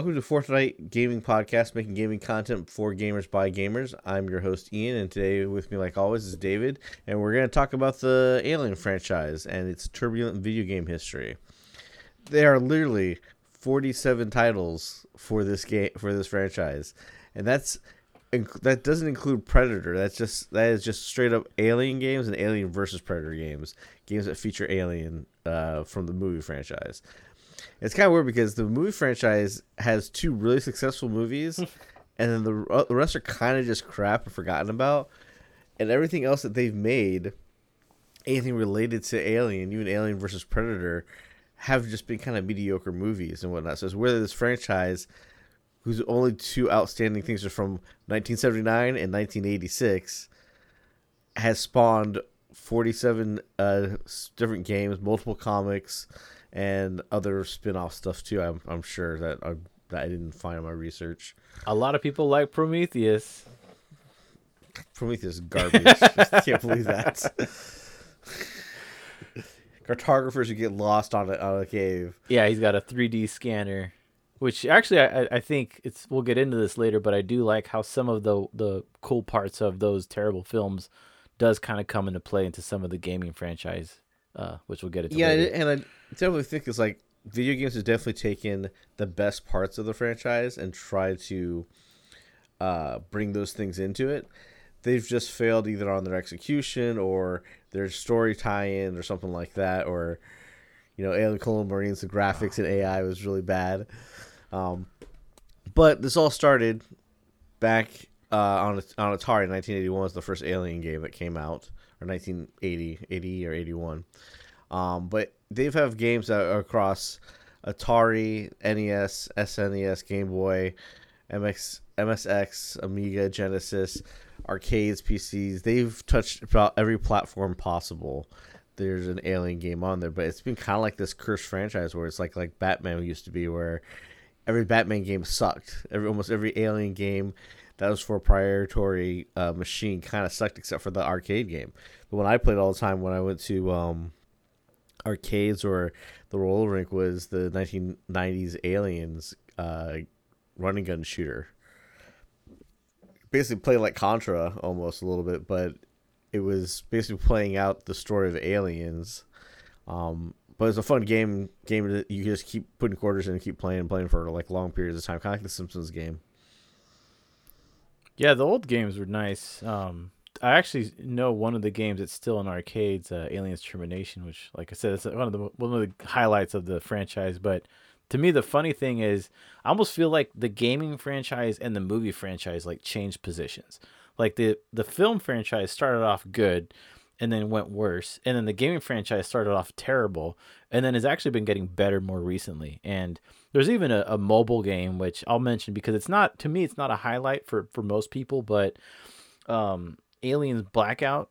Welcome to Fortnite Gaming Podcast, making gaming content for gamers by gamers. I'm your host Ian, and today with me, like always, is David, and we're going to talk about the Alien franchise and its turbulent video game history. There are literally 47 titles for this game for this franchise, and that's that doesn't include Predator. That's just that is just straight up Alien games and Alien versus Predator games, games that feature Alien uh, from the movie franchise. It's kind of weird because the movie franchise has two really successful movies, and then the the rest are kind of just crap and forgotten about. And everything else that they've made, anything related to Alien, even Alien versus Predator, have just been kind of mediocre movies and whatnot. So it's whether this franchise, whose only two outstanding things are from 1979 and 1986, has spawned 47 uh, different games, multiple comics and other spin-off stuff too. I'm I'm sure that I, that I didn't find in my research. A lot of people like Prometheus. Prometheus garbage. I can't believe that. Cartographers who get lost on a on a cave. Yeah, he's got a 3D scanner, which actually I, I think it's. We'll get into this later, but I do like how some of the the cool parts of those terrible films does kind of come into play into some of the gaming franchise, uh, which we'll get into. Yeah, later. and I definitely think it's like video games have definitely taken the best parts of the franchise and tried to uh, bring those things into it. They've just failed either on their execution or their story tie-in or something like that, or you know, Alien Colonial Marines, the graphics and AI was really bad. Um, but this all started back uh, on on Atari. 1981 was the first Alien game that came out, or 1980, 80 or 81. Um, but they've have games that are across Atari, NES, SNES, Game Boy, MX, MSX, Amiga, Genesis, arcades, PCs. They've touched about every platform possible. There's an Alien game on there, but it's been kind of like this cursed franchise where it's like like Batman used to be, where every Batman game sucked. Every almost every Alien game that was for a proprietary uh, machine kind of sucked, except for the arcade game. But when I played all the time, when I went to um, arcades or the roller rink was the 1990s Aliens uh, running gun shooter. Basically, played like Contra almost a little bit, but it was basically playing out the story of Aliens. Um, but it's a fun game. Game that you just keep putting quarters in and keep playing and playing for like long periods of time, kind of like the Simpsons game. Yeah, the old games were nice. Um, I actually know one of the games that's still in arcades, uh, Aliens Termination, which, like I said, it's one of the one of the highlights of the franchise. But to me, the funny thing is, I almost feel like the gaming franchise and the movie franchise like changed positions. Like the the film franchise started off good, and then went worse, and then the gaming franchise started off terrible, and then has actually been getting better more recently. And there's even a, a mobile game which I'll mention because it's not to me, it's not a highlight for for most people, but um Aliens Blackout,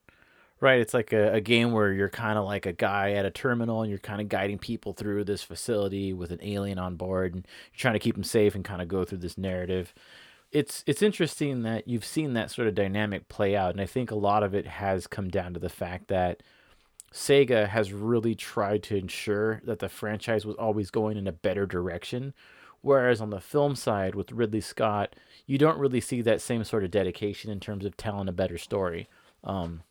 right? It's like a, a game where you're kind of like a guy at a terminal and you're kind of guiding people through this facility with an alien on board and you're trying to keep them safe and kind of go through this narrative. It's it's interesting that you've seen that sort of dynamic play out and I think a lot of it has come down to the fact that Sega has really tried to ensure that the franchise was always going in a better direction whereas on the film side with Ridley Scott you don't really see that same sort of dedication in terms of telling a better story. Um,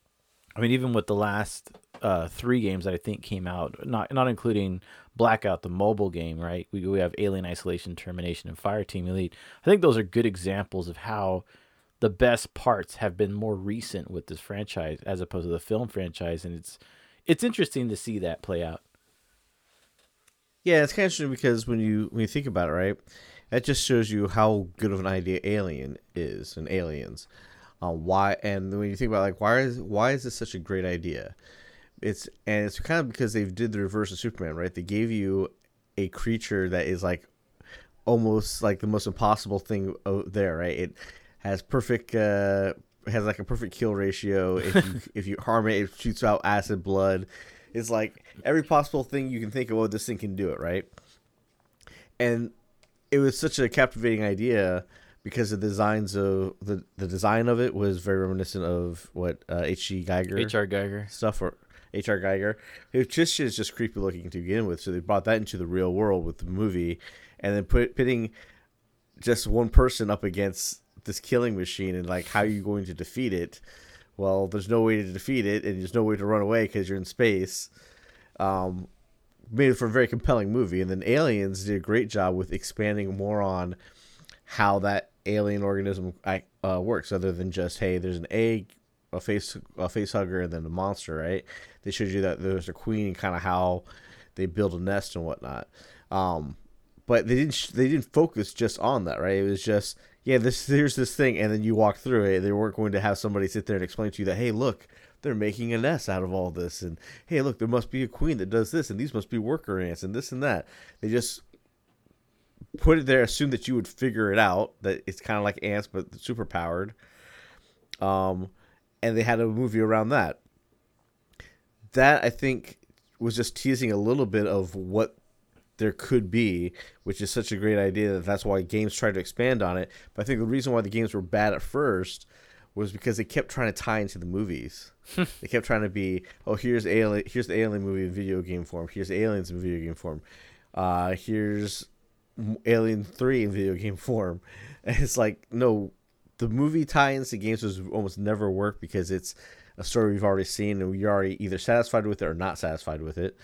I mean, even with the last uh, three games that I think came out, not not including Blackout, the mobile game, right? We we have Alien Isolation, Termination, and Fireteam Elite. I think those are good examples of how the best parts have been more recent with this franchise as opposed to the film franchise, and it's it's interesting to see that play out. Yeah, it's kind of interesting because when you when you think about it, right? that just shows you how good of an idea Alien is and Aliens. Uh, why and when you think about like why is why is this such a great idea? It's and it's kind of because they did the reverse of Superman, right? They gave you a creature that is like almost like the most impossible thing out there, right? It has perfect uh has like a perfect kill ratio. If you if you harm it, it shoots out acid blood. It's like every possible thing you can think of. Oh, this thing can do it, right? And it was such a captivating idea because the designs of the the design of it was very reminiscent of what uh, H.G. Giger, H.R. Geiger stuff, or H.R. Geiger. It just is just creepy looking to begin with. So they brought that into the real world with the movie, and then put pitting just one person up against this killing machine and like how are you going to defeat it? Well there's no way to defeat it and there's no way to run away because you're in space. Um, made for a very compelling movie. And then aliens did a great job with expanding more on how that alien organism uh, works other than just hey there's an egg a face a face hugger and then a monster right? They showed you that there's a queen and kind of how they build a nest and whatnot. Um, but they didn't they didn't focus just on that right? It was just yeah, this here's this thing, and then you walk through it. They weren't going to have somebody sit there and explain to you that, hey, look, they're making a nest out of all this, and hey, look, there must be a queen that does this, and these must be worker ants, and this and that. They just put it there, assume that you would figure it out, that it's kind of like ants but super powered. Um, and they had a movie around that. That I think was just teasing a little bit of what there could be, which is such a great idea that that's why games tried to expand on it. But I think the reason why the games were bad at first was because they kept trying to tie into the movies. they kept trying to be, oh, here's alien, here's the alien movie in video game form. Here's aliens in video game form. Uh, here's Alien Three in video game form. And it's like, no, the movie tie-ins to games was almost never work because it's a story we've already seen and we're already either satisfied with it or not satisfied with it.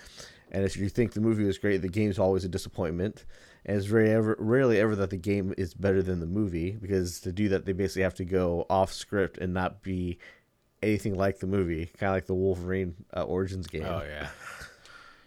And if you think the movie was great, the game's always a disappointment. And it's very ever, rarely ever that the game is better than the movie because to do that, they basically have to go off script and not be anything like the movie, kind of like the Wolverine uh, Origins game. Oh yeah.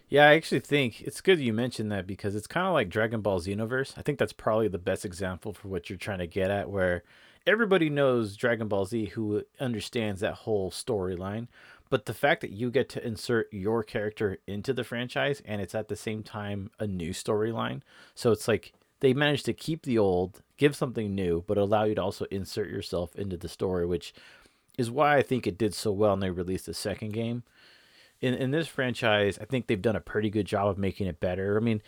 Yeah, I actually think it's good you mentioned that because it's kind of like Dragon Ball universe. I think that's probably the best example for what you're trying to get at, where everybody knows Dragon Ball Z who understands that whole storyline. But the fact that you get to insert your character into the franchise and it's at the same time a new storyline. So it's like they managed to keep the old, give something new, but allow you to also insert yourself into the story, which is why I think it did so well and they released the second game. In in this franchise, I think they've done a pretty good job of making it better. I mean,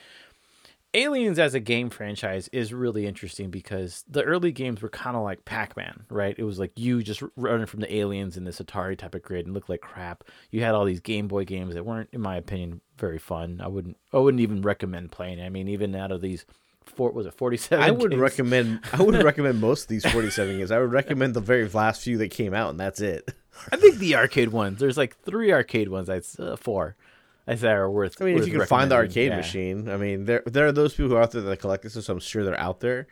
Aliens as a game franchise is really interesting because the early games were kind of like Pac-Man, right? It was like you just running from the aliens in this Atari type of grid and looked like crap. You had all these Game Boy games that weren't, in my opinion, very fun. I wouldn't, I wouldn't even recommend playing. I mean, even out of these four, was it forty-seven? I would games? recommend. I would recommend most of these forty-seven games. I would recommend the very last few that came out, and that's it. I think the arcade ones. There's like three arcade ones. I'd uh, four. I say are worth. I mean, if you can find the arcade yeah. machine, I mean, there there are those people who are out there that collect this, so I'm sure they're out there.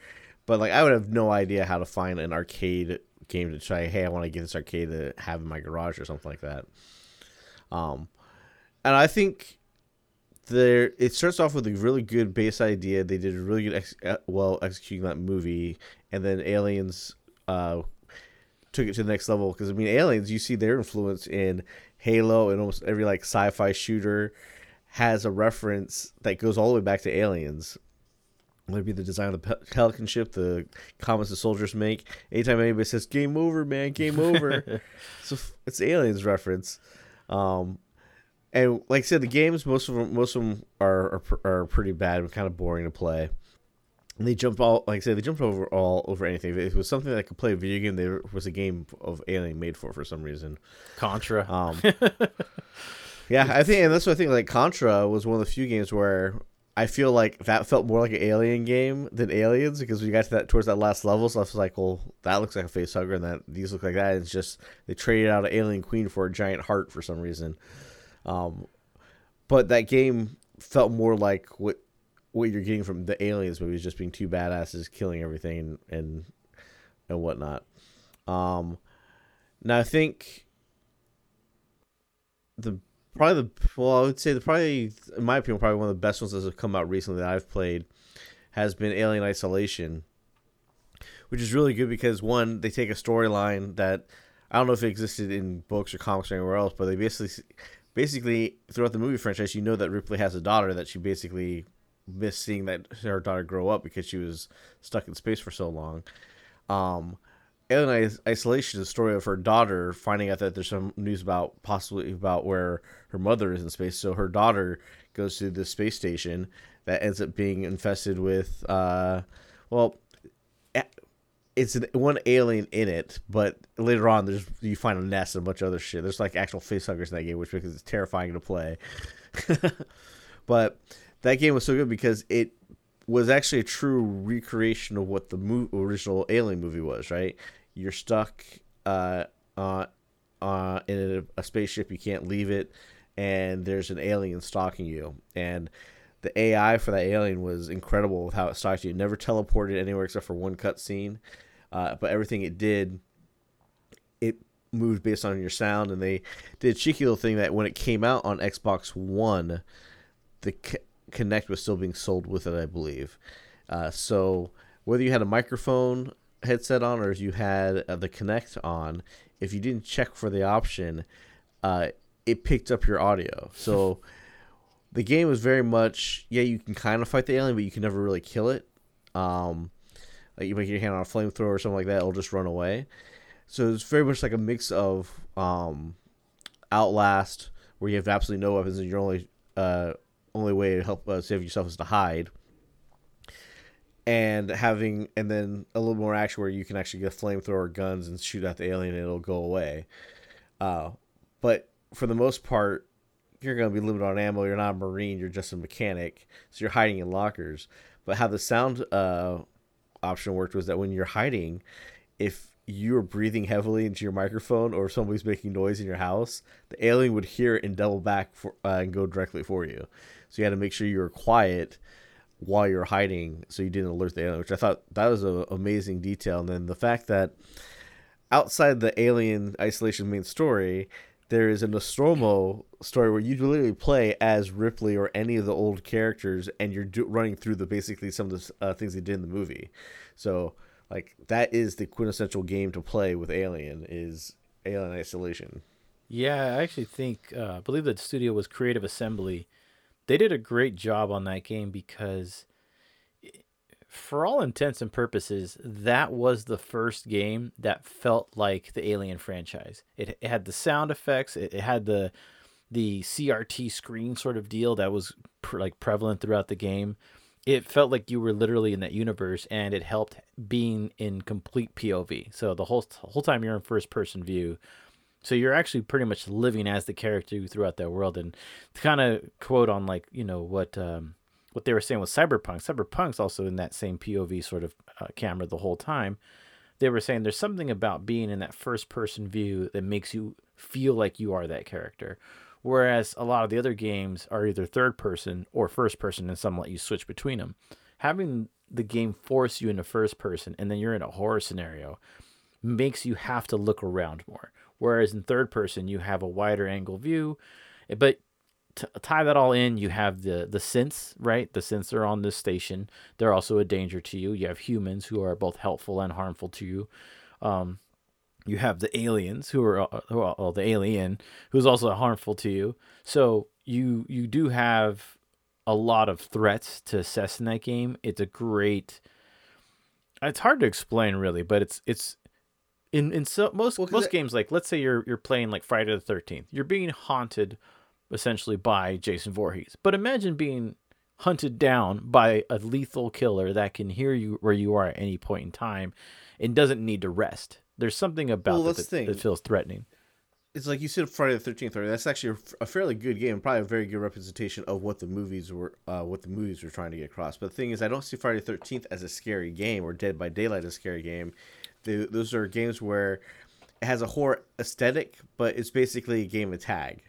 But like, I would have no idea how to find an arcade game to try. Hey, I want to get this arcade to have in my garage or something like that. Um, and I think there it starts off with a really good base idea. They did a really good ex- well executing that movie, and then Aliens uh took it to the next level because I mean, Aliens, you see their influence in Halo and almost every like sci-fi shooter has a reference that goes all the way back to Aliens. Whether it be the design of the Pelican ship, the comments the soldiers make. Anytime anybody says "Game over, man, game over," so it's Aliens reference. Um, and like I said, the games most of them most of them are are, are pretty bad and kind of boring to play. And they jumped all like I said, they jumped over all over anything. If it was something that could play a video game, there was a game of Alien made for for some reason. Contra. Um, yeah, I think, and that's what I think. Like Contra was one of the few games where I feel like that felt more like an Alien game than Aliens because we got to that towards that last level, so I was like, well, that looks like a face hugger, and that these look like that. And it's just they traded out an Alien Queen for a giant heart for some reason. Um, but that game felt more like what what you're getting from the aliens movies just being two badasses killing everything and and, whatnot. Um, now I think the probably the well I would say the probably in my opinion probably one of the best ones that have come out recently that I've played has been Alien Isolation, which is really good because one they take a storyline that I don't know if it existed in books or comics or anywhere else, but they basically basically throughout the movie franchise you know that Ripley has a daughter that she basically miss seeing that her daughter grow up because she was stuck in space for so long. Um, Alien Isolation is a story of her daughter finding out that there's some news about possibly about where her mother is in space. So her daughter goes to the space station that ends up being infested with, uh, well, it's an, one alien in it, but later on there's you find a nest and a bunch of other shit. There's like actual facehuggers in that game, which makes it terrifying to play. but that game was so good because it was actually a true recreation of what the mo- original Alien movie was. Right, you're stuck uh, uh, uh, in a, a spaceship. You can't leave it, and there's an alien stalking you. And the AI for that alien was incredible with how it stalked you. It never teleported anywhere except for one cutscene, uh, but everything it did, it moved based on your sound. And they did a cheeky little thing that when it came out on Xbox One, the Kinect was still being sold with it, I believe. Uh, so whether you had a microphone headset on or if you had uh, the Kinect on, if you didn't check for the option, uh, it picked up your audio. So the game was very much yeah, you can kind of fight the alien, but you can never really kill it. Um, like you make your hand on a flamethrower or something like that, it'll just run away. So it's very much like a mix of um, Outlast, where you have absolutely no weapons and your only uh, only way to help uh, save yourself is to hide, and having and then a little more action where you can actually get flamethrower guns and shoot at the alien and it'll go away. Uh, but for the most part, you're going to be limited on ammo. You're not a marine. You're just a mechanic, so you're hiding in lockers. But how the sound uh, option worked was that when you're hiding, if you were breathing heavily into your microphone or somebody's making noise in your house, the alien would hear it and double back for, uh, and go directly for you. So you had to make sure you were quiet while you're hiding so you didn't alert the alien, which I thought that was an amazing detail. And then the fact that outside the alien isolation main story, there is a Nostromo story where you literally play as Ripley or any of the old characters, and you're do- running through the basically some of the uh, things they did in the movie. So like that is the quintessential game to play with Alien is Alien Isolation. Yeah, I actually think uh, I believe that studio was Creative Assembly. They did a great job on that game because for all intents and purposes, that was the first game that felt like the Alien franchise. It, it had the sound effects, it, it, had the the CRT screen sort of deal that was pr- like prevalent throughout the game. It felt like you were literally in that universe, and it helped being in complete POV. So the whole whole time you're in first person view. So you're actually pretty much living as the character throughout that world. And to kind of quote on like you know what um, what they were saying with Cyberpunk. Cyberpunk's also in that same POV sort of uh, camera the whole time. They were saying there's something about being in that first person view that makes you feel like you are that character. Whereas a lot of the other games are either third person or first person, and some let you switch between them. Having the game force you into first person and then you're in a horror scenario makes you have to look around more. Whereas in third person, you have a wider angle view, but to tie that all in, you have the the synths, right? The synths are on this station. They're also a danger to you. You have humans who are both helpful and harmful to you. Um, you have the aliens who are who are well, the alien who's also harmful to you. So you you do have a lot of threats to assess in that game. It's a great. It's hard to explain really, but it's it's in in so most well, most that... games like let's say you're you're playing like Friday the Thirteenth. You're being haunted essentially by Jason Voorhees. But imagine being hunted down by a lethal killer that can hear you where you are at any point in time and doesn't need to rest. There's something about well, that, that, that feels threatening. It's like you said Friday the Thirteenth. Right? That's actually a, a, fairly good game, probably a very good representation of what the movies were, uh, what the movies were trying to get across. But the thing is, I don't see Friday the Thirteenth as a scary game or Dead by Daylight as a scary game. Those are games where it has a horror aesthetic, but it's basically a game of tag.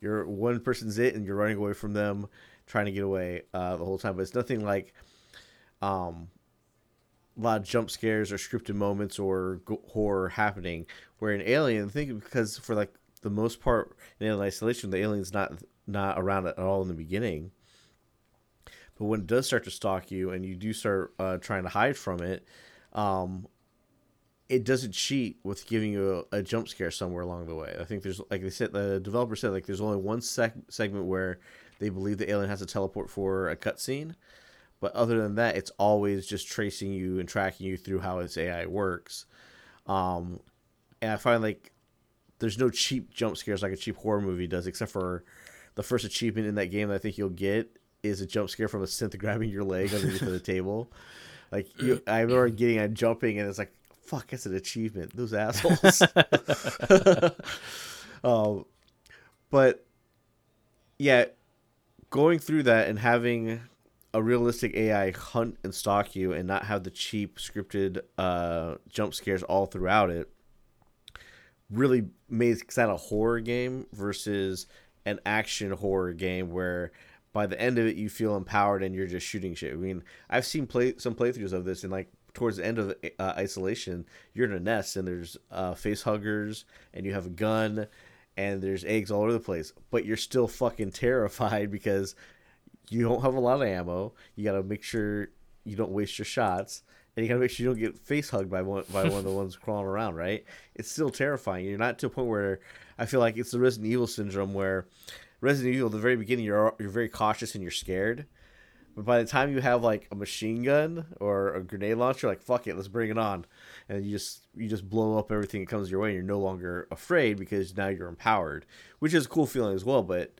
You're one person's it and you're running away from them trying to get away uh, the whole time but it's nothing like um a lot of jump scares or scripted moments or horror happening. Where in alien I think because for like the most part in alien isolation the alien's not not around at all in the beginning. But when it does start to stalk you and you do start uh, trying to hide from it um, it doesn't cheat with giving you a, a, jump scare somewhere along the way. I think there's like they said the developer said like there's only one sec- segment where they believe the alien has to teleport for a cutscene, but other than that, it's always just tracing you and tracking you through how its AI works. Um, and I find like there's no cheap jump scares like a cheap horror movie does, except for the first achievement in that game that I think you'll get is a jump scare from a synth grabbing your leg underneath the table. Like you, I remember getting and jumping, and it's like fuck, it's an achievement. Those assholes. um, but yeah, going through that and having a realistic AI hunt and stalk you and not have the cheap scripted uh, jump scares all throughout it really makes that a horror game versus an action horror game where by the end of it you feel empowered and you're just shooting shit. I mean, I've seen play some playthroughs of this and like towards the end of uh, isolation, you're in a nest and there's uh, face huggers and you have a gun and there's eggs all over the place, but you're still fucking terrified because you don't have a lot of ammo. You got to make sure you don't waste your shots and you gotta make sure you don't get face hugged by one by one of the ones crawling around. Right? It's still terrifying. You're not to a point where I feel like it's the Resident Evil syndrome where Resident Evil, the very beginning, you're you're very cautious and you're scared, but by the time you have like a machine gun or a grenade launcher, like fuck it, let's bring it on, and you just you just blow up everything that comes your way, and you're no longer afraid because now you're empowered, which is a cool feeling as well. But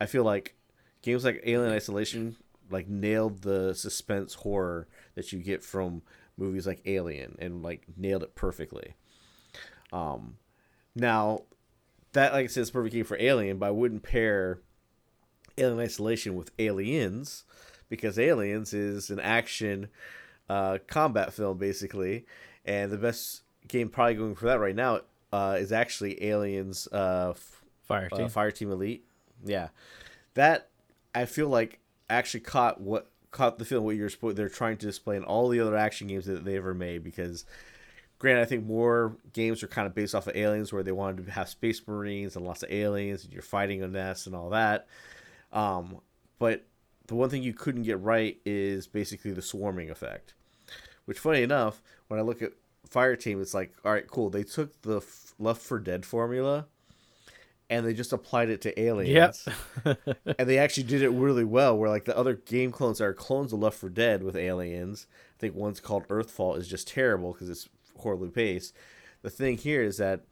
I feel like games like Alien Isolation like nailed the suspense horror that you get from movies like Alien and like nailed it perfectly. Um, now that like I said, it's perfect game for Alien, but I wouldn't pair Alien Isolation with Aliens because Aliens is an action uh, combat film basically, and the best game probably going for that right now uh, is actually Aliens uh, Fire Team. uh, Fire Team Elite. Yeah, that I feel like actually caught what caught the feeling what you're they're trying to display in all the other action games that they ever made because granted i think more games are kind of based off of aliens where they wanted to have space marines and lots of aliens and you're fighting a nest and all that um, but the one thing you couldn't get right is basically the swarming effect which funny enough when i look at fire team it's like all right cool they took the Left 4 Dead formula and they just applied it to aliens. Yep. and they actually did it really well. Where like the other game clones are clones of Left 4 Dead with aliens. I think one's called Earthfall is just terrible because it's horribly paced. The thing here is that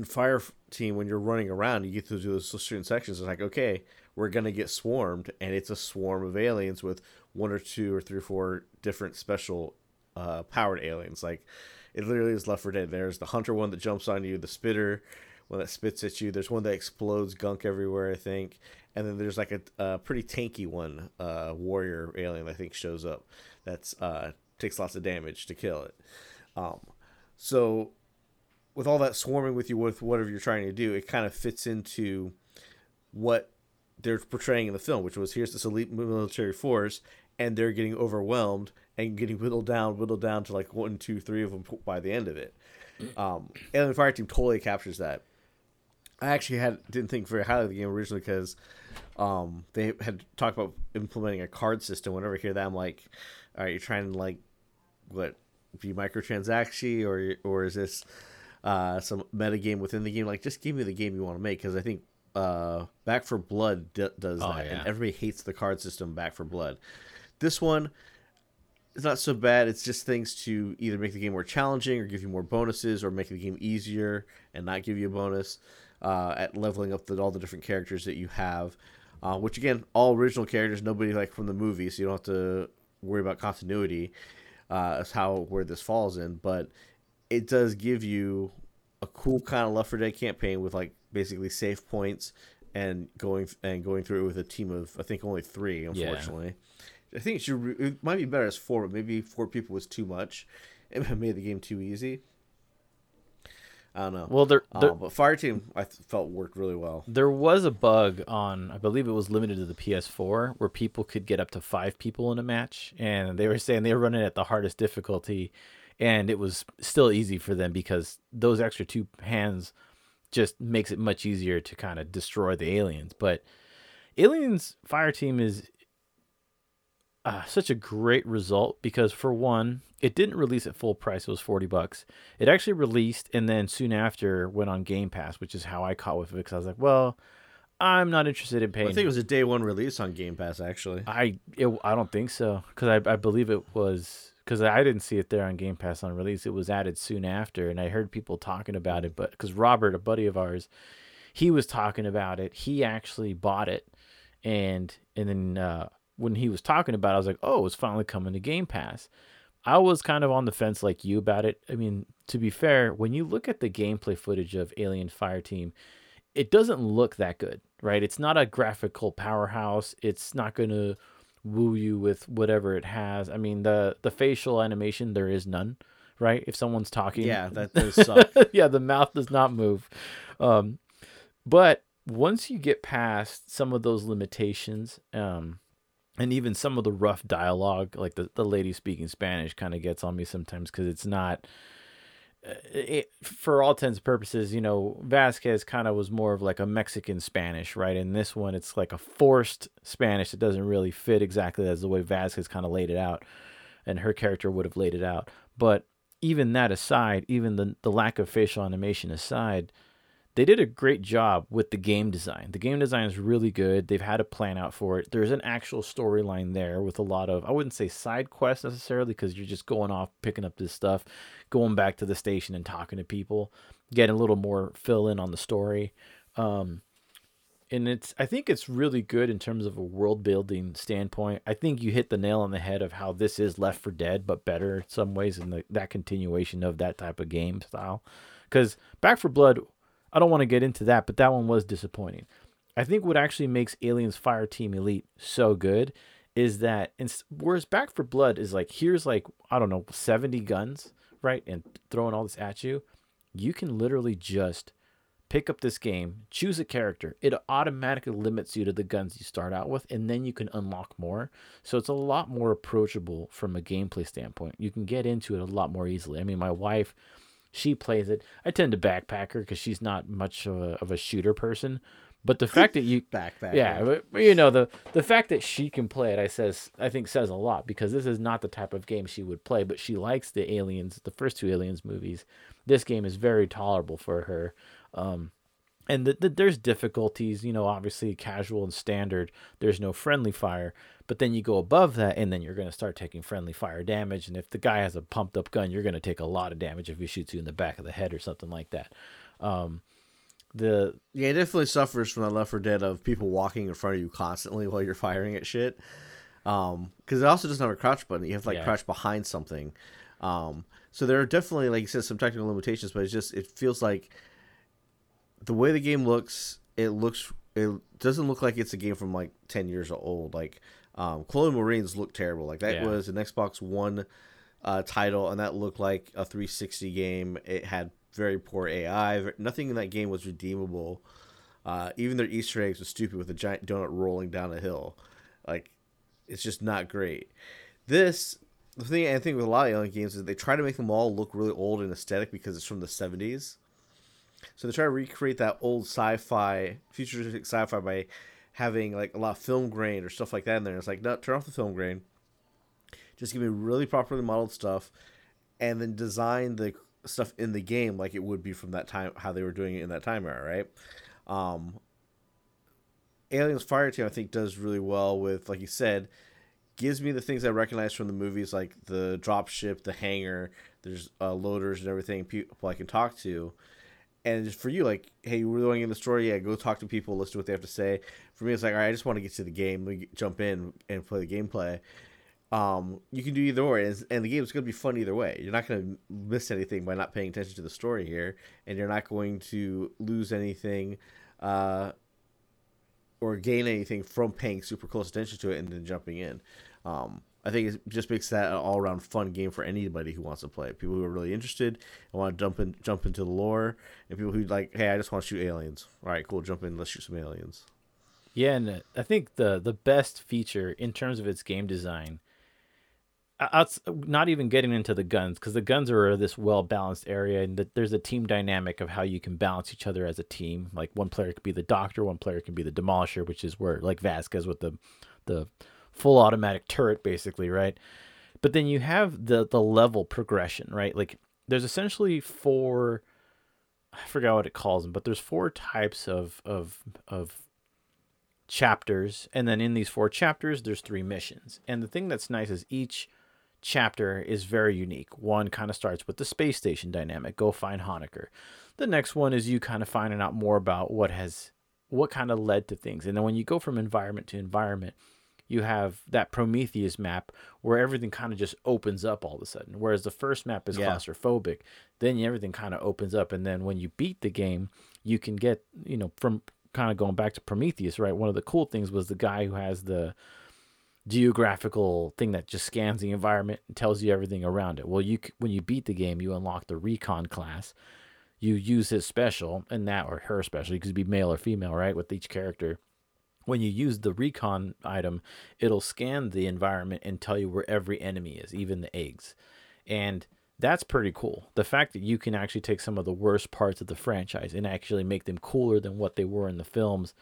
in Fire Team, when you're running around, you get to do those certain sections. It's like okay, we're gonna get swarmed, and it's a swarm of aliens with one or two or three or four different special uh, powered aliens. Like it literally is Left 4 Dead. There's the hunter one that jumps on you, the spitter one that spits at you. There's one that explodes gunk everywhere, I think. And then there's like a, a pretty tanky one, uh, warrior alien, I think, shows up. That's uh, takes lots of damage to kill it. Um, so with all that swarming with you with whatever you're trying to do, it kind of fits into what they're portraying in the film, which was here's this elite military force, and they're getting overwhelmed and getting whittled down, whittled down to like one, two, three of them by the end of it. Um, Alien Fire Team totally captures that. I actually had didn't think very highly of the game originally because um, they had talked about implementing a card system. Whenever I hear that, I'm like, all right, you're trying to like what be microtransaction or or is this uh, some meta game within the game? Like, just give me the game you want to make because I think uh, Back 4 Blood d- does oh, that, yeah. and everybody hates the card system Back 4 Blood. This one is not so bad. It's just things to either make the game more challenging or give you more bonuses or make the game easier and not give you a bonus uh, at leveling up the, all the different characters that you have. Uh, which again, all original characters, nobody like from the movie, so you don't have to worry about continuity. Uh, as how where this falls in, but it does give you a cool kind of Left 4 Dead campaign with like basically save points and going and going through it with a team of I think only three. Unfortunately, yeah. I think it should it might be better as four, but maybe four people was too much. It made the game too easy. I don't know. Well, there, there um, but Fire Team I th- felt worked really well. There was a bug on, I believe it was limited to the PS4, where people could get up to five people in a match, and they were saying they were running at the hardest difficulty, and it was still easy for them because those extra two hands just makes it much easier to kind of destroy the aliens. But Aliens Fire Team is uh, such a great result because for one, it didn't release at full price. It was 40 bucks. It actually released and then soon after went on Game Pass, which is how I caught with it because I was like, well, I'm not interested in paying. Well, I think it was a day one release on Game Pass actually. I it, I don't think so because I, I believe it was because I didn't see it there on Game Pass on release. It was added soon after, and I heard people talking about it. But because Robert, a buddy of ours, he was talking about it. He actually bought it, and and then uh, when he was talking about, it, I was like, oh, it's finally coming to Game Pass. I was kind of on the fence like you about it. I mean, to be fair, when you look at the gameplay footage of Alien Fireteam, it doesn't look that good, right? It's not a graphical powerhouse. It's not going to woo you with whatever it has. I mean, the the facial animation there is none, right? If someone's talking, Yeah, that does suck. yeah, the mouth does not move. Um, but once you get past some of those limitations, um, and even some of the rough dialogue, like the, the lady speaking Spanish kind of gets on me sometimes because it's not, Uh, it, for all intents purposes, you know, Vasquez kind of was more of like a Mexican Spanish, right? In this one, it's like a forced Spanish that doesn't really fit exactly as the way Vasquez kind of laid it out, and her character would have laid it out. But even that aside, even the, the lack of facial animation aside, they did a great job with the game design. The game design is really good. They've had a plan out for it. There's an actual storyline there with a lot of, I wouldn't say side quests necessarily, because you're just going off, picking up this stuff, going back to the station and talking to people, getting a little more fill in on the story. Um, and it's, I think it's really good in terms of a world building standpoint. I think you hit the nail on the head of how this is Left 4 Dead, but better in some ways in that continuation of that type of game style. Because Back 4 Blood I don't want to get into that, but that one was disappointing. I think what actually makes Aliens Fire Team Elite so good is that whereas Back 4 Blood is like here's like I don't know 70 guns, right? And throwing all this at you, you can literally just pick up this game, choose a character. It automatically limits you to the guns you start out with and then you can unlock more. So it's a lot more approachable from a gameplay standpoint. You can get into it a lot more easily. I mean, my wife she plays it. I tend to backpack her because she's not much of a, of a shooter person. But the fact that you backpack, yeah, but, you know the the fact that she can play it, I says I think says a lot because this is not the type of game she would play. But she likes the aliens, the first two aliens movies. This game is very tolerable for her. Um, and the, the, there's difficulties, you know, obviously casual and standard. There's no friendly fire, but then you go above that, and then you're going to start taking friendly fire damage. And if the guy has a pumped up gun, you're going to take a lot of damage if he shoots you in the back of the head or something like that. Um, the yeah, it definitely suffers from the Left 4 Dead of people walking in front of you constantly while you're firing at shit. Um, because it also doesn't have a crouch button. You have to like yeah. crouch behind something. Um, so there are definitely, like you said, some technical limitations, but it's just it feels like the way the game looks, it looks it doesn't look like it's a game from like ten years old. Like um, Colonial Marines looked terrible. Like that yeah. was an Xbox One uh, title, and that looked like a 360 game. It had very poor AI. Nothing in that game was redeemable. Uh, even their Easter eggs was stupid with a giant donut rolling down a hill. Like, it's just not great. This the thing I think with a lot of alien games is they try to make them all look really old and aesthetic because it's from the 70s. So they try to recreate that old sci-fi, futuristic sci-fi by having like a lot of film grain or stuff like that in there. It's like, no, turn off the film grain. Just give me really properly modeled stuff, and then design the stuff in the game like it would be from that time, how they were doing it in that time era, right? Um, Aliens Fire Team, I think, does really well with, like you said, gives me the things I recognize from the movies, like the drop ship, the hangar. There's uh, loaders and everything people I can talk to and for you, like, hey, we're going in the story, yeah, go talk to people, listen to what they have to say. For me, it's like, all right, I just want to get to the game, we jump in and play the gameplay. Um, you can do either or, and, and the game's going to be fun either way. You're not going to miss anything by not paying attention to the story here, and you're not going to lose anything, uh, or gain anything from paying super close attention to it and then jumping in. Um, I think it just makes that an all around fun game for anybody who wants to play. People who are really interested and want to jump in, jump into the lore, and people who like, hey, I just want to shoot aliens. All right, cool, jump in, let's shoot some aliens. Yeah, and uh, I think the the best feature in terms of its game design, not even getting into the guns, because the guns are this well balanced area, and the, there's a team dynamic of how you can balance each other as a team. Like one player could be the doctor, one player can be the demolisher, which is where like Vasquez with the the full automatic turret basically, right? But then you have the the level progression, right? Like there's essentially four I forgot what it calls them, but there's four types of of of chapters and then in these four chapters there's three missions. And the thing that's nice is each chapter is very unique. One kind of starts with the space station dynamic, go find Hoenikker. The next one is you kind of finding out more about what has what kind of led to things. And then when you go from environment to environment, you have that Prometheus map where everything kind of just opens up all of a sudden. Whereas the first map is yeah. claustrophobic, then everything kind of opens up. And then when you beat the game, you can get, you know, from kind of going back to Prometheus, right? One of the cool things was the guy who has the geographical thing that just scans the environment and tells you everything around it. Well, you when you beat the game, you unlock the recon class. You use his special and that or her special. You could be male or female, right? With each character. When you use the recon item, it'll scan the environment and tell you where every enemy is, even the eggs. And that's pretty cool. The fact that you can actually take some of the worst parts of the franchise and actually make them cooler than what they were in the films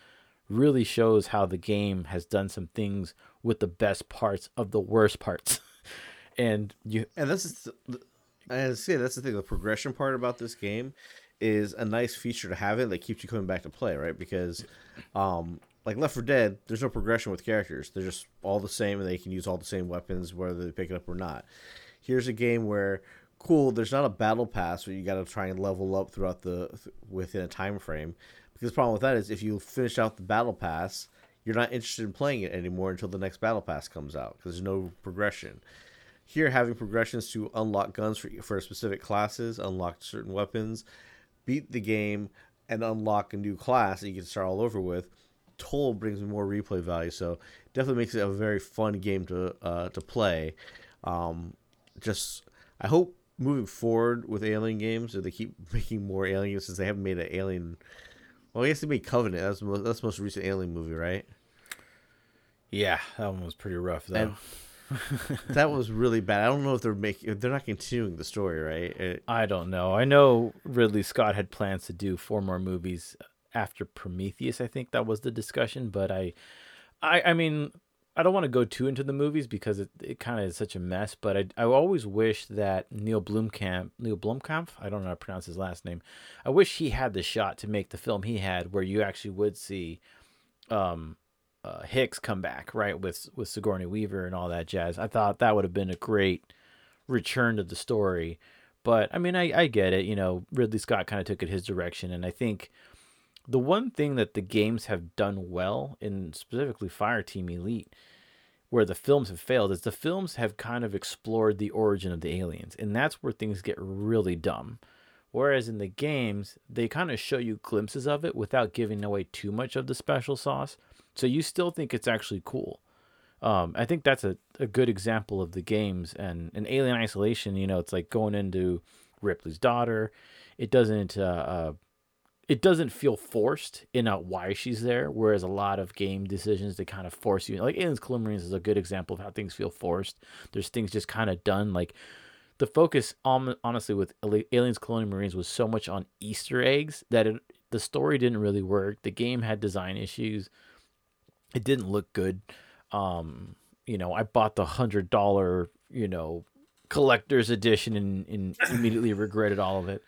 really shows how the game has done some things with the best parts of the worst parts. and you and that's I say that's the thing. The progression part about this game is a nice feature to have it that keeps you coming back to play, right? Because, um, like Left 4 Dead, there's no progression with characters. They're just all the same, and they can use all the same weapons whether they pick it up or not. Here's a game where cool. There's not a battle pass where you got to try and level up throughout the within a time frame. Because the problem with that is if you finish out the battle pass, you're not interested in playing it anymore until the next battle pass comes out because there's no progression. Here, having progressions to unlock guns for for specific classes, unlock certain weapons, beat the game, and unlock a new class that you can start all over with. Toll brings more replay value, so definitely makes it a very fun game to uh, to play. Um, just I hope moving forward with Alien games, if they keep making more Alien games, since they haven't made an Alien. Well, I guess they made Covenant. That's most, that's the most recent Alien movie, right? Yeah, that one was pretty rough though. that was really bad. I don't know if they're making they're not continuing the story, right? It, I don't know. I know Ridley Scott had plans to do four more movies after Prometheus. I think that was the discussion, but I, I, I mean, I don't want to go too into the movies because it, it kind of is such a mess. But I, I always wish that Neil Blomkamp, Neil Blomkamp, I don't know how to pronounce his last name. I wish he had the shot to make the film he had, where you actually would see, um, uh, Hicks come back, right, with with Sigourney Weaver and all that jazz. I thought that would have been a great return to the story. But I mean, I, I get it. You know, Ridley Scott kind of took it his direction, and I think the one thing that the games have done well, in specifically Fireteam Elite, where the films have failed, is the films have kind of explored the origin of the aliens, and that's where things get really dumb. Whereas in the games, they kind of show you glimpses of it without giving away too much of the special sauce. So you still think it's actually cool. Um, I think that's a, a good example of the games and an Alien Isolation. You know, it's like going into Ripley's daughter. It doesn't uh, uh, it doesn't feel forced in why she's there. Whereas a lot of game decisions they kind of force you. Like Aliens Colonial Marines is a good example of how things feel forced. There's things just kind of done like the focus honestly with aliens colonial marines was so much on easter eggs that it, the story didn't really work the game had design issues it didn't look good. Um, you know, I bought the hundred dollar, you know, collector's edition and, and immediately regretted all of it.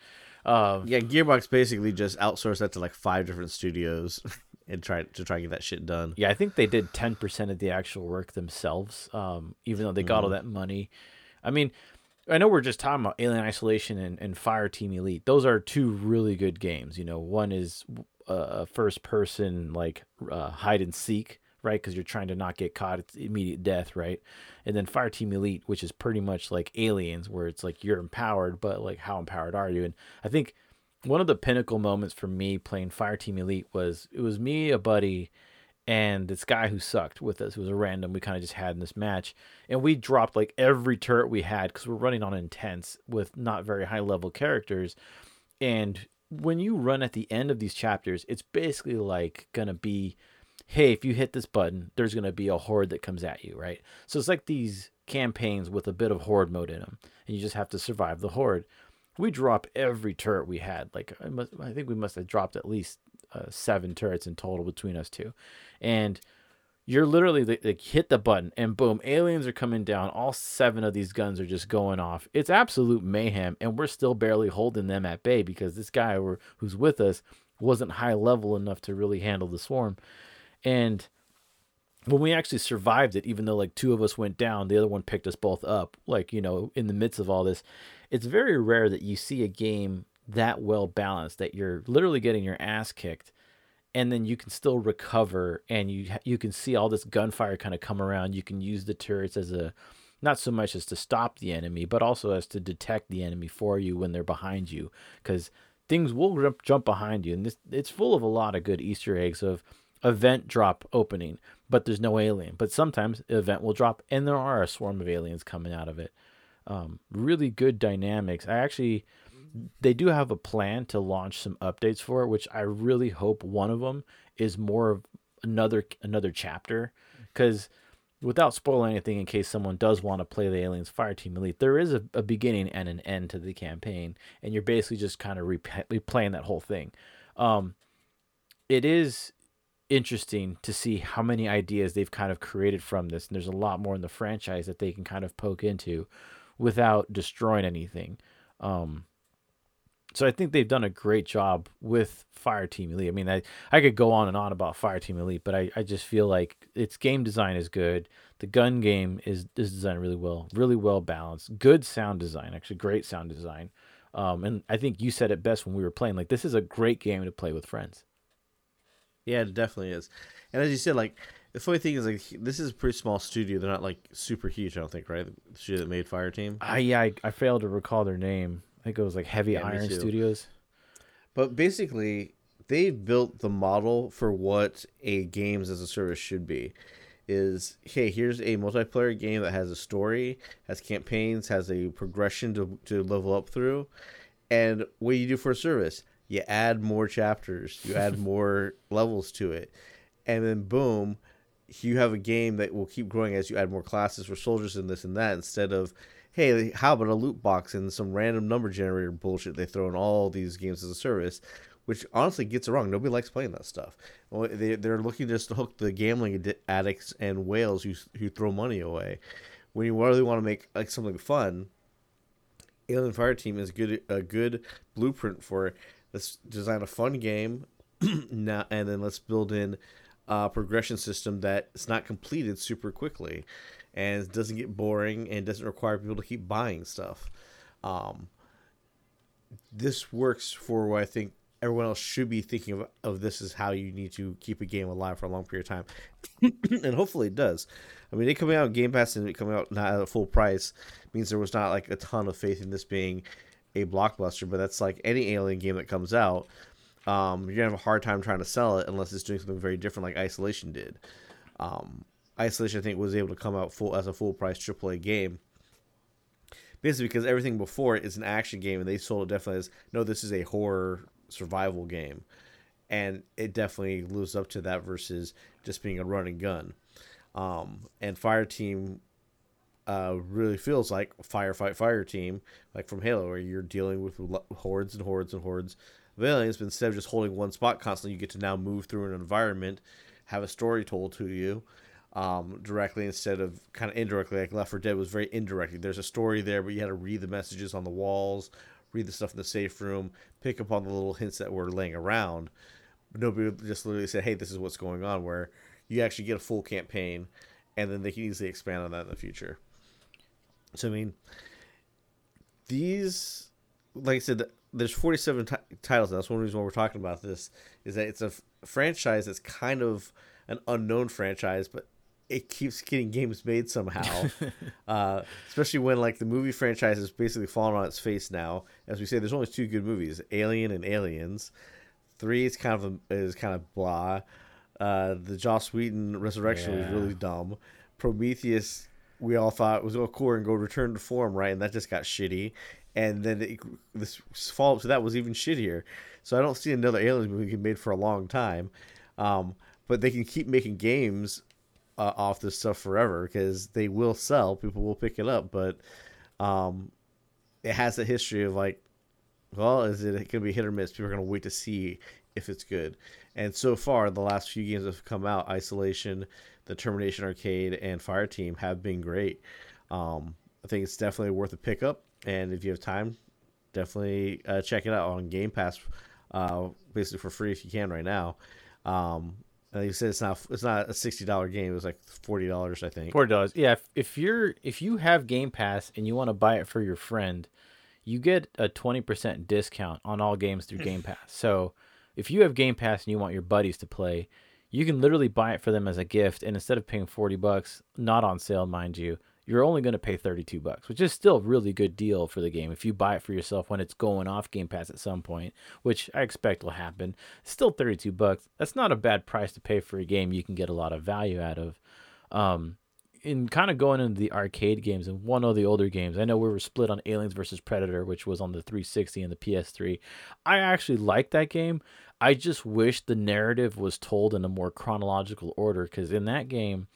Um, yeah, Gearbox basically just outsourced that to like five different studios and try to try and get that shit done. Yeah, I think they did ten percent of the actual work themselves, um, even though they got mm. all mm-hmm. that money. I mean, I know we're just talking about Alien Isolation and, and Fireteam Elite. Those are two really good games. You know, one is a first person like uh, hide and seek, right? Because you're trying to not get caught. It's immediate death, right? And then Fireteam Elite, which is pretty much like Aliens, where it's like you're empowered, but like how empowered are you? And I think one of the pinnacle moments for me playing Fireteam Elite was it was me, a buddy, and this guy who sucked with us, who was a random we kind of just had in this match, and we dropped like every turret we had because we're running on intense with not very high level characters, and when you run at the end of these chapters, it's basically like gonna be, hey, if you hit this button, there's gonna be a horde that comes at you, right? So it's like these campaigns with a bit of horde mode in them, and you just have to survive the horde. We drop every turret we had. Like I, must, I think we must have dropped at least uh, seven turrets in total between us two, and you're literally like, hit the button and boom aliens are coming down all seven of these guns are just going off it's absolute mayhem and we're still barely holding them at bay because this guy who's with us wasn't high level enough to really handle the swarm and when we actually survived it even though like two of us went down the other one picked us both up like you know in the midst of all this it's very rare that you see a game that well balanced that you're literally getting your ass kicked and then you can still recover and you you can see all this gunfire kind of come around. You can use the turrets as a not so much as to stop the enemy but also as to detect the enemy for you when they're behind you because things will jump behind you and this it's full of a lot of good easter eggs of event drop opening but there's no alien. But sometimes event will drop, and there are a swarm of aliens coming out of it. Um, really good dynamics. I actually, they do have a plan to launch some updates for it, which I really hope one of them is more of another another chapter, because without spoiling anything, in case someone does want to play the Aliens Fire Team Elite, there is a, a beginning and an end to the campaign, and you're basically just kind of replaying that whole thing. Um, it is interesting to see how many ideas they've kind of created from this, and there's a lot more in the franchise that they can kind of poke into without destroying anything. Um, so I think they've done a great job with Fire Team Elite. I mean, I, I could go on and on about Fire Team Elite, but I, I just feel like its game design is good. The gun game is is designed really well, really well balanced. Good sound design, actually great sound design. Um, and I think you said it best when we were playing. Like this is a great game to play with friends. Yeah, it definitely is. And as you said, like the funny thing is, like this is a pretty small studio. They're not like super huge. I don't think, right? The studio that made Fire Team. I yeah, I, I failed to recall their name. I think it was like Heavy yeah, Iron Studios. But basically, they built the model for what a games as a service should be. Is hey, here's a multiplayer game that has a story, has campaigns, has a progression to to level up through, and what you do for a service? You add more chapters, you add more levels to it, and then boom, you have a game that will keep growing as you add more classes for soldiers and this and that instead of hey, how about a loot box and some random number generator bullshit they throw in all these games as a service, which honestly gets it wrong. Nobody likes playing that stuff. They, they're looking just to hook the gambling addicts and whales who, who throw money away. When you really want to make like something fun, Alien Fire Team is good a good blueprint for let's design a fun game now and then let's build in a progression system that is not completed super quickly and doesn't get boring and doesn't require people to keep buying stuff. Um, this works for what I think everyone else should be thinking of, of this is how you need to keep a game alive for a long period of time. and hopefully it does. I mean, it coming out Game Pass and it coming out not at a full price means there was not like a ton of faith in this being a blockbuster, but that's like any alien game that comes out. Um, you're gonna have a hard time trying to sell it unless it's doing something very different, like Isolation did. Um, Isolation, I think, was able to come out full as a full price AAA game. Basically, because everything before it is an action game, and they sold it definitely as no, this is a horror survival game, and it definitely lives up to that versus just being a run and gun. Um, and Fire Team uh, really feels like firefight fire team, like from Halo, where you're dealing with hordes and hordes and hordes of aliens, but instead of just holding one spot constantly, you get to now move through an environment, have a story told to you, um, directly instead of kind of indirectly. Like Left 4 Dead was very indirectly. There's a story there, but you had to read the messages on the walls, read the stuff in the safe room, pick up on the little hints that were laying around. Nobody just literally said, "Hey, this is what's going on." Where you actually get a full campaign, and then they can easily expand on that in the future. So I mean, these, like I said, there's 47 t- titles. That's one reason why we're talking about this is that it's a f- franchise that's kind of an unknown franchise, but it keeps getting games made somehow. uh, especially when like the movie franchise is basically falling on its face now. As we say, there's only two good movies: Alien and Aliens. Three is kind of a, is kind of blah. Uh, the Joss Whedon Resurrection yeah. was really dumb. Prometheus, we all thought was all cool and go return to form, right? And that just got shitty. And then it, this follow up to that was even shittier. So I don't see another Aliens movie made for a long time. Um, but they can keep making games uh, off this stuff forever because they will sell. People will pick it up, but um, it has a history of like, well, is it going to be hit or miss? People are going to wait to see if it's good. And so far, the last few games that have come out, Isolation, the Termination Arcade, and Fire Team have been great. Um, I think it's definitely worth a pickup. And if you have time, definitely uh, check it out on Game Pass, uh, basically for free if you can right now. Um, like you said, it's not it's not a sixty dollar game. It was like forty dollars, I think. Forty dollars. Yeah. If, if you're if you have Game Pass and you want to buy it for your friend, you get a twenty percent discount on all games through Game Pass. So if you have Game Pass and you want your buddies to play, you can literally buy it for them as a gift, and instead of paying forty bucks, not on sale, mind you, you're only going to pay 32 bucks, which is still a really good deal for the game if you buy it for yourself when it's going off Game Pass at some point, which I expect will happen. Still 32 bucks. That's not a bad price to pay for a game you can get a lot of value out of. Um, in kind of going into the arcade games and one of the older games, I know we were split on Aliens versus Predator, which was on the 360 and the PS3. I actually liked that game. I just wish the narrative was told in a more chronological order because in that game,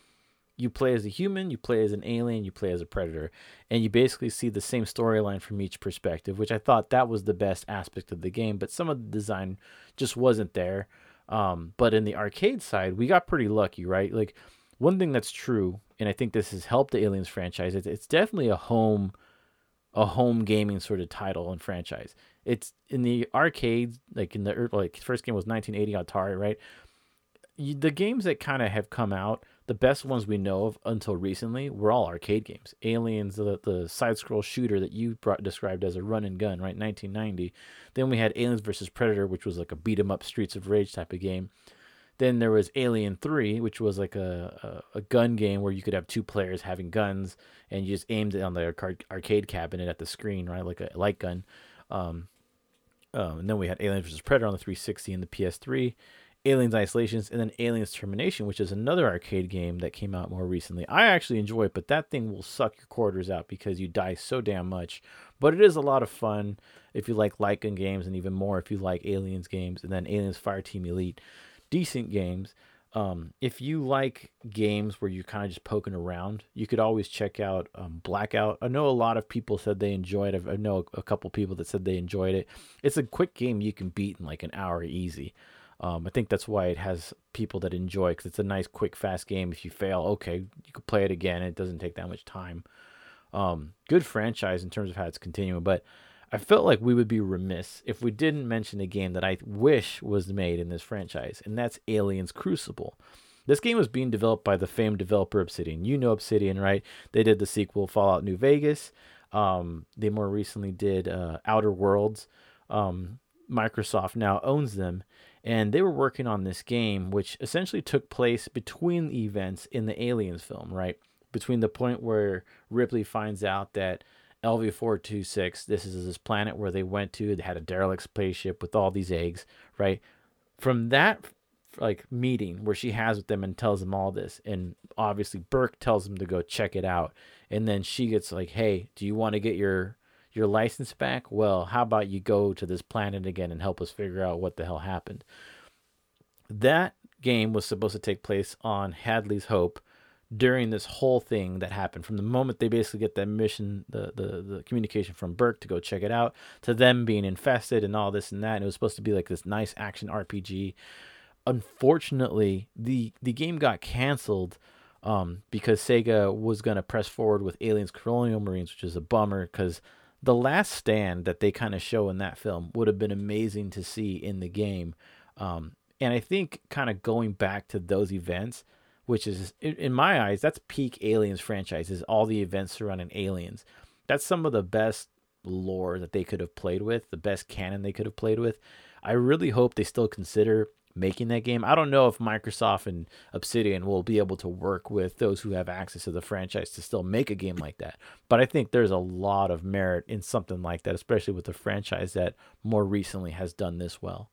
you play as a human, you play as an alien, you play as a predator, and you basically see the same storyline from each perspective, which I thought that was the best aspect of the game. But some of the design just wasn't there. Um, but in the arcade side, we got pretty lucky, right? Like one thing that's true, and I think this has helped the Aliens franchise. It's, it's definitely a home, a home gaming sort of title and franchise. It's in the arcades, like in the like first game was 1980 Atari, right? You, the games that kind of have come out, the best ones we know of until recently were all arcade games. Aliens, the the side scroll shooter that you brought, described as a run and gun, right? 1990. Then we had Aliens versus Predator, which was like a beat 'em up Streets of Rage type of game. Then there was Alien 3, which was like a, a, a, gun game where you could have two players having guns and you just aimed it on the arcade cabinet at the screen, right? Like a light gun. Um, um, and then we had Aliens vs. Predator on the 360 and the PS3, Aliens Isolations, and then Aliens Termination, which is another arcade game that came out more recently. I actually enjoy it, but that thing will suck your quarters out because you die so damn much. But it is a lot of fun if you like gun games, and even more if you like Aliens games, and then Aliens Fireteam Elite decent games. Um, if you like games where you're kind of just poking around, you could always check out um, Blackout. I know a lot of people said they enjoyed it. I know a couple people that said they enjoyed it. It's a quick game you can beat in like an hour easy. Um, I think that's why it has people that enjoy because it's a nice, quick, fast game. If you fail, okay, you could play it again. It doesn't take that much time. Um, good franchise in terms of how it's continuing, but I felt like we would be remiss if we didn't mention a game that I wish was made in this franchise, and that's Aliens Crucible. This game was being developed by the famed developer Obsidian. You know Obsidian, right? They did the sequel Fallout New Vegas. Um, they more recently did uh, Outer Worlds. Um, Microsoft now owns them, and they were working on this game, which essentially took place between the events in the Aliens film, right? Between the point where Ripley finds out that LV four two six. This is this planet where they went to. They had a derelict spaceship with all these eggs, right? From that like meeting where she has with them and tells them all this, and obviously Burke tells them to go check it out, and then she gets like, "Hey, do you want to get your your license back? Well, how about you go to this planet again and help us figure out what the hell happened?" That game was supposed to take place on Hadley's Hope, during this whole thing that happened from the moment they basically get that mission the, the the communication from burke to go check it out to them being infested and all this and that and it was supposed to be like this nice action rpg unfortunately the the game got canceled um, because sega was going to press forward with aliens colonial marines which is a bummer because the last stand that they kind of show in that film would have been amazing to see in the game um, and i think kind of going back to those events which is in my eyes that's peak aliens franchises all the events surrounding aliens. That's some of the best lore that they could have played with the best canon they could have played with. I really hope they still consider making that game. I don't know if microsoft and obsidian will be able to work with those who have access to the franchise to still make a game like that. But i think there's a lot of merit in something like that especially with a franchise that more recently has done this well.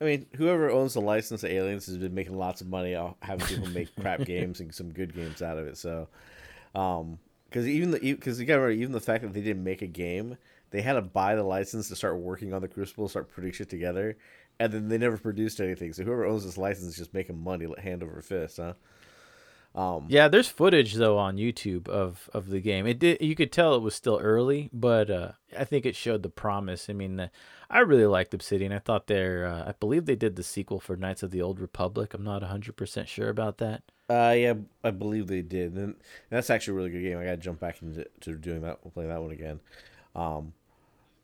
I mean, whoever owns the license to Aliens has been making lots of money off having people make crap games and some good games out of it. So, um, because even the because you got remember even the fact that they didn't make a game, they had to buy the license to start working on the Crucible, start putting shit together, and then they never produced anything. So whoever owns this license is just making money hand over fist, huh? Um, yeah, there's footage though on YouTube of of the game. It did you could tell it was still early, but uh, I think it showed the promise. I mean, uh, I really liked Obsidian. I thought they're uh, I believe they did the sequel for Knights of the Old Republic. I'm not 100% sure about that. Uh yeah, I believe they did. And that's actually a really good game. I got to jump back into to doing that playing that one again. Um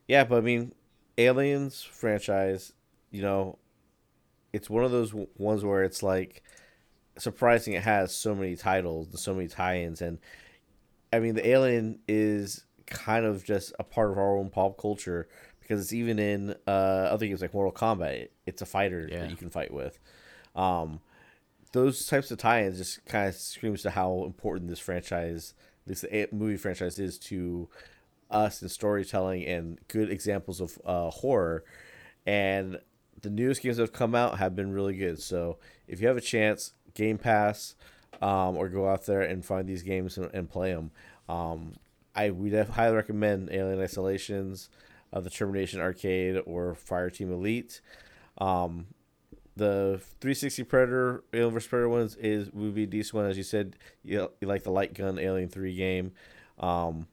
yeah, but I mean, Aliens franchise, you know, it's one of those ones where it's like surprising it has so many titles and so many tie-ins and I mean the alien is kind of just a part of our own pop culture because it's even in uh, other games like Mortal Kombat. It's a fighter yeah. that you can fight with. Um, those types of tie-ins just kind of screams to how important this franchise, this movie franchise, is to us in storytelling and good examples of uh, horror. And the newest games that have come out have been really good. So if you have a chance, Game Pass, um, or go out there and find these games and, and play them. Um, I would highly recommend Alien Isolations, uh, the Termination Arcade, or Fireteam Elite. Um, the 360 Predator, Alien vs Predator ones is would be a decent one, as you said. You, you like the light gun Alien Three game, um,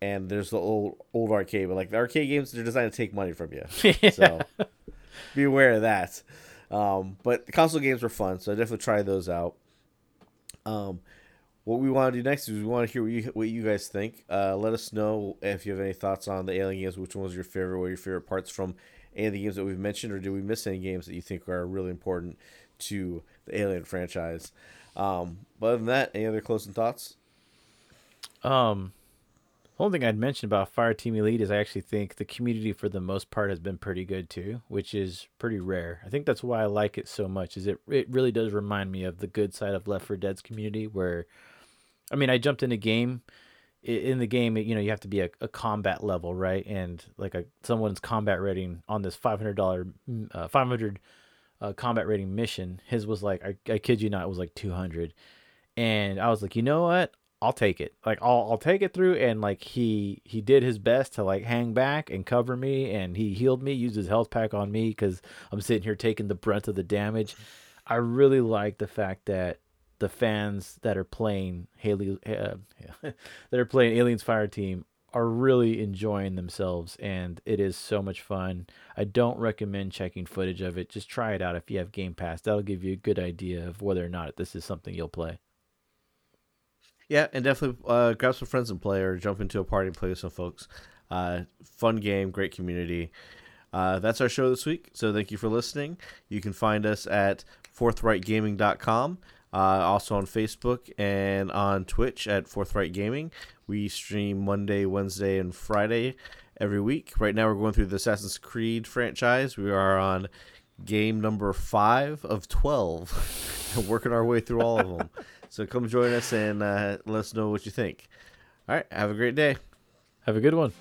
and there's the old old arcade, but like the arcade games, they're designed to take money from you. yeah. So be aware of that. Um, but the console games were fun, so I definitely try those out. Um, what we want to do next is we want to hear what you, what you guys think. Uh, let us know if you have any thoughts on the Alien games. Which one was your favorite? What your favorite parts from any of the games that we've mentioned, or did we miss any games that you think are really important to the Alien franchise? Um, but other than that, any other closing thoughts? Um, one thing I'd mention about Fireteam Elite is I actually think the community for the most part has been pretty good too, which is pretty rare. I think that's why I like it so much. Is it it really does remind me of the good side of Left 4 Dead's community where I mean, I jumped in a game in the game, you know, you have to be a, a combat level, right? And like a someone's combat rating on this five hundred dollar, mm, uh, five hundred uh, combat rating mission, his was like, I, I kid you not, it was like two hundred, and I was like, you know what? I'll take it. Like I'll I'll take it through and like he he did his best to like hang back and cover me and he healed me, used his health pack on me cuz I'm sitting here taking the brunt of the damage. I really like the fact that the fans that are playing Haley uh, that are playing Aliens Fire Team are really enjoying themselves and it is so much fun. I don't recommend checking footage of it. Just try it out if you have Game Pass. That'll give you a good idea of whether or not this is something you'll play. Yeah, and definitely uh, grab some friends and play, or jump into a party and play with some folks. Uh, fun game, great community. Uh, that's our show this week. So thank you for listening. You can find us at forthrightgaming.com. Uh, also on Facebook and on Twitch at Forthright Gaming. We stream Monday, Wednesday, and Friday every week. Right now, we're going through the Assassin's Creed franchise. We are on game number five of 12 and working our way through all of them. So come join us and uh, let us know what you think. All right. Have a great day. Have a good one.